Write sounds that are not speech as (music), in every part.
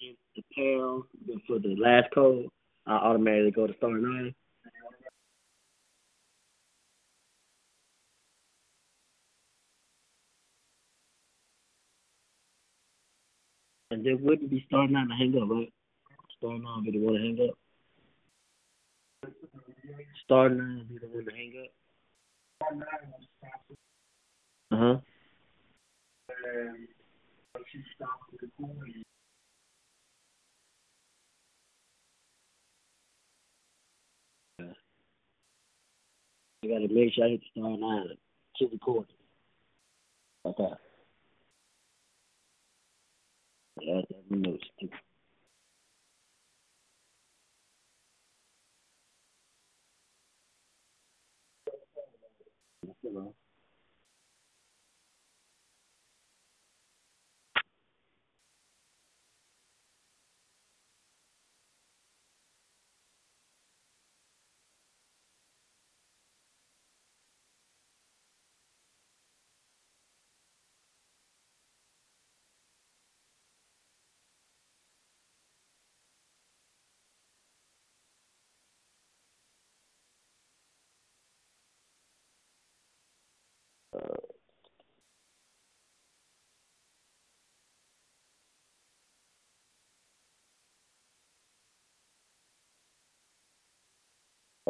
hit the pound for the last code, I automatically go to star nine. And there wouldn't be star nine to hang up, right? Star nine be the one to hang up. Star nine be the one to hang up. Uh huh. I gotta make sure I hit the star nine to keep recording. Okay. Yeah, that's notes too. Hello.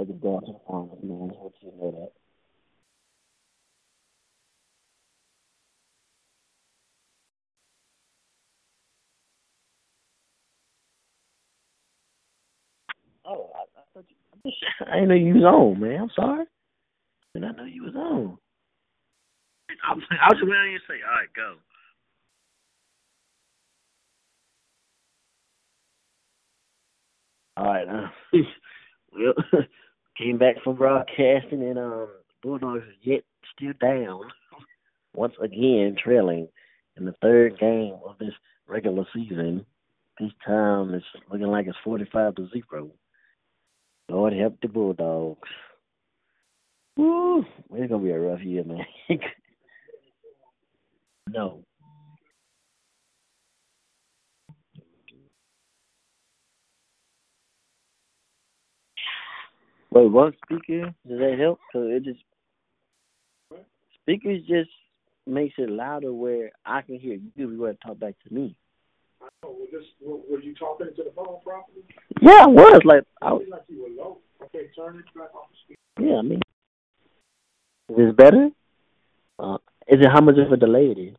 I could go to the with you and let you know that. Oh, I, I thought you, I didn't know you was on, man. I'm sorry. I did not know you was on. I was, I was just waiting on you to say, all right, go. All right, uh, (laughs) well, (laughs) came back from broadcasting, and um, Bulldogs is yet still down once again, trailing in the third game of this regular season. This time it's looking like it's forty-five to zero. Lord help the Bulldogs. Woo! It's gonna be a rough year, man. (laughs) no. Wait, what speaker? Does that help? Cause it just speakers just makes it louder where I can hear you. if You want to talk back to me. Oh, was this, were, were you talking into the phone properly? Yeah, I was like, I, It like you were low. Okay, turn it back off the speaker. yeah. I mean, is this better? Uh, is it how much of a delay it is?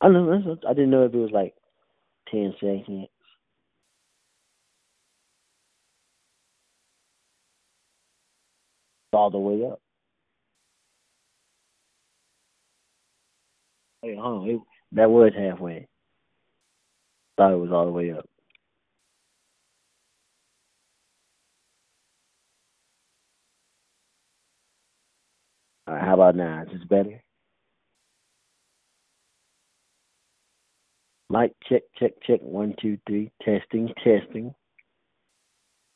I know. I didn't know if it was like ten seconds. All the way up. Hey, hold on. It, that was halfway. Thought it was all the way up. All right, how about now? Is this better? Mic check, check, check. One, two, three. Testing, testing.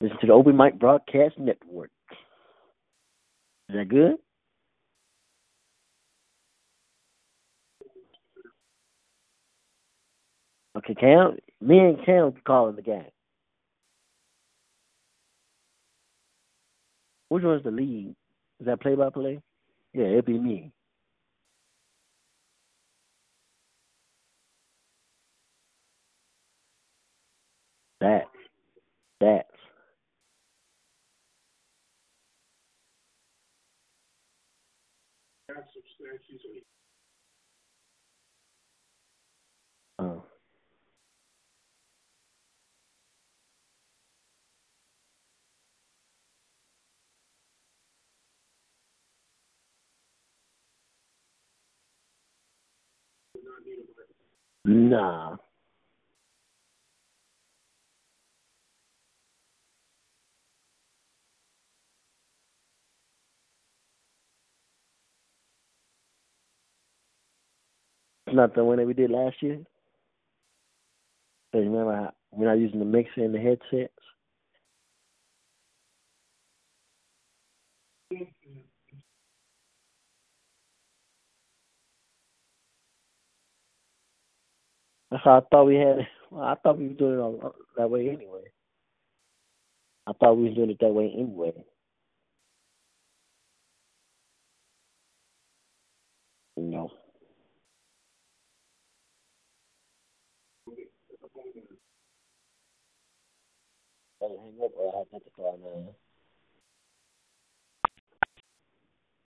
Listen to the Open Mic Broadcast Network. Is that good? Okay, Cam. Me and Cam calling the game. Which one's the lead? Is that play by play? Yeah, it'd be me. That. That. Oh. Nah. Not the one that we did last year. Cause remember, how, we're not using the mixer and the headsets. That's how I thought we had. Well, I thought we were doing it all, that way anyway. I thought we were doing it that way anyway. Hey, hang up or I have to call now.